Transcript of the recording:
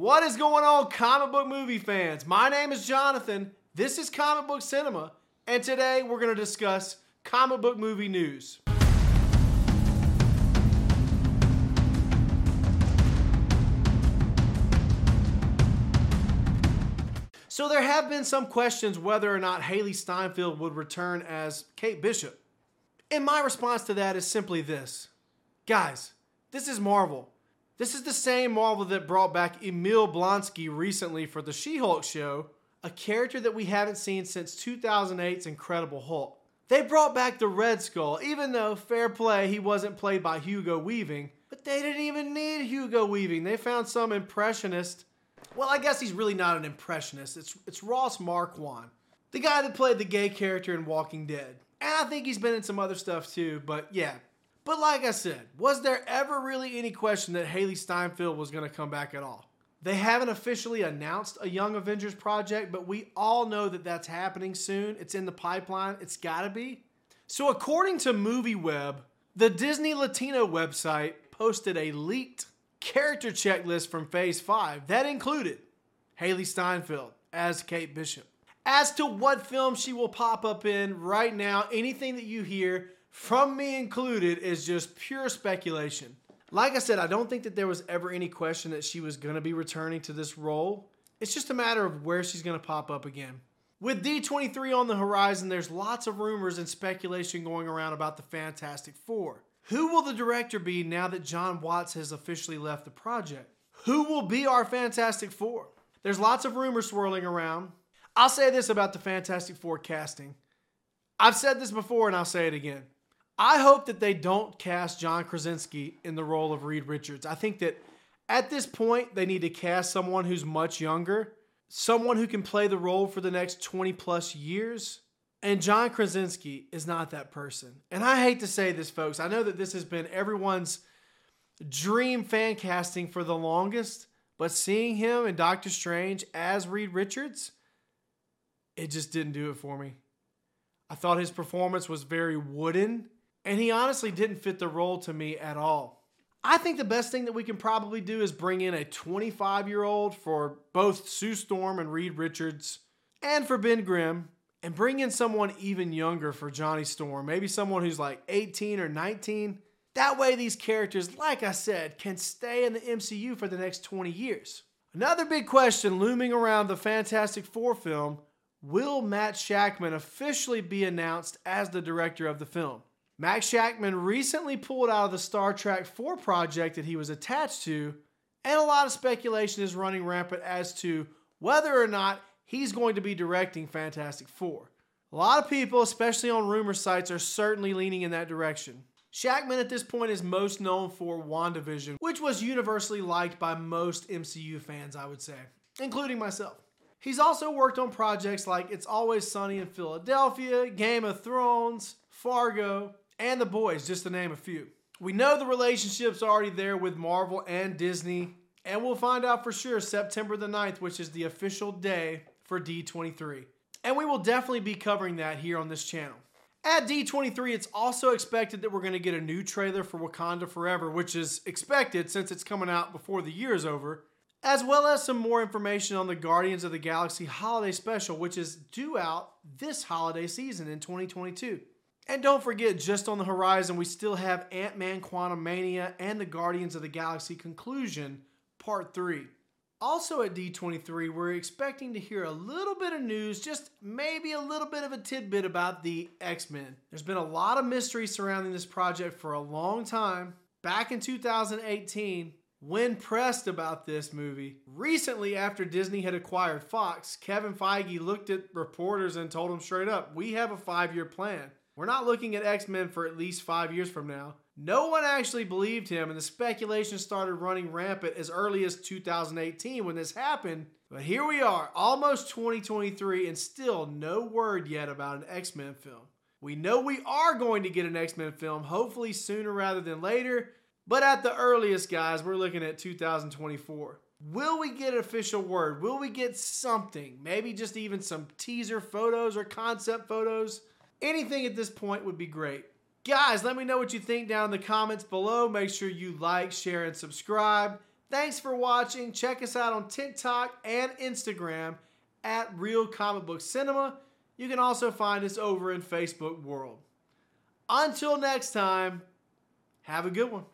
What is going on, comic book movie fans? My name is Jonathan. This is Comic Book Cinema, and today we're going to discuss comic book movie news. So, there have been some questions whether or not Hailee Steinfeld would return as Kate Bishop. And my response to that is simply this Guys, this is Marvel. This is the same Marvel that brought back Emil Blonsky recently for the She Hulk show, a character that we haven't seen since 2008's Incredible Hulk. They brought back the Red Skull, even though, fair play, he wasn't played by Hugo Weaving, but they didn't even need Hugo Weaving. They found some impressionist. Well, I guess he's really not an impressionist. It's, it's Ross Marquand, the guy that played the gay character in Walking Dead. And I think he's been in some other stuff too, but yeah. But like I said, was there ever really any question that Hailee Steinfeld was going to come back at all? They haven't officially announced a Young Avengers project, but we all know that that's happening soon. It's in the pipeline. It's got to be. So, according to MovieWeb, the Disney Latino website posted a leaked character checklist from Phase 5 that included Hailee Steinfeld as Kate Bishop. As to what film she will pop up in right now, anything that you hear, from me included, is just pure speculation. Like I said, I don't think that there was ever any question that she was going to be returning to this role. It's just a matter of where she's going to pop up again. With D23 on the horizon, there's lots of rumors and speculation going around about the Fantastic Four. Who will the director be now that John Watts has officially left the project? Who will be our Fantastic Four? There's lots of rumors swirling around. I'll say this about the Fantastic Four casting. I've said this before and I'll say it again. I hope that they don't cast John Krasinski in the role of Reed Richards. I think that at this point, they need to cast someone who's much younger, someone who can play the role for the next 20 plus years. And John Krasinski is not that person. And I hate to say this, folks. I know that this has been everyone's dream fan casting for the longest, but seeing him in Doctor Strange as Reed Richards, it just didn't do it for me. I thought his performance was very wooden and he honestly didn't fit the role to me at all. I think the best thing that we can probably do is bring in a 25 year old for both Sue Storm and Reed Richards, and for Ben Grimm, and bring in someone even younger for Johnny Storm. Maybe someone who's like 18 or 19. That way, these characters, like I said, can stay in the MCU for the next 20 years. Another big question looming around the Fantastic Four film will Matt Shakman officially be announced as the director of the film? Max Shakman recently pulled out of the Star Trek 4 project that he was attached to, and a lot of speculation is running rampant as to whether or not he's going to be directing Fantastic Four. A lot of people, especially on rumor sites, are certainly leaning in that direction. Shakman at this point is most known for WandaVision, which was universally liked by most MCU fans, I would say, including myself. He's also worked on projects like It's Always Sunny in Philadelphia, Game of Thrones, Fargo, and The Boys, just to name a few. We know the relationship's already there with Marvel and Disney, and we'll find out for sure September the 9th, which is the official day for D23. And we will definitely be covering that here on this channel. At D23, it's also expected that we're going to get a new trailer for Wakanda Forever, which is expected since it's coming out before the year is over, as well as some more information on the Guardians of the Galaxy Holiday Special, which is due out this holiday season in 2022. And don't forget, just on the horizon, we still have Ant Man Quantumania and the Guardians of the Galaxy Conclusion, Part 3. Also at D23, we're expecting to hear a little bit of news, just maybe a little bit of a tidbit about the X Men. There's been a lot of mystery surrounding this project for a long time. Back in 2018, when pressed about this movie, recently after Disney had acquired Fox, Kevin Feige looked at reporters and told them straight up, We have a five year plan. We're not looking at X Men for at least five years from now. No one actually believed him, and the speculation started running rampant as early as 2018 when this happened. But here we are, almost 2023, and still no word yet about an X Men film. We know we are going to get an X Men film, hopefully sooner rather than later, but at the earliest, guys, we're looking at 2024. Will we get official word? Will we get something? Maybe just even some teaser photos or concept photos? Anything at this point would be great. Guys, let me know what you think down in the comments below. Make sure you like, share, and subscribe. Thanks for watching. Check us out on TikTok and Instagram at Real Comic Book Cinema. You can also find us over in Facebook World. Until next time, have a good one.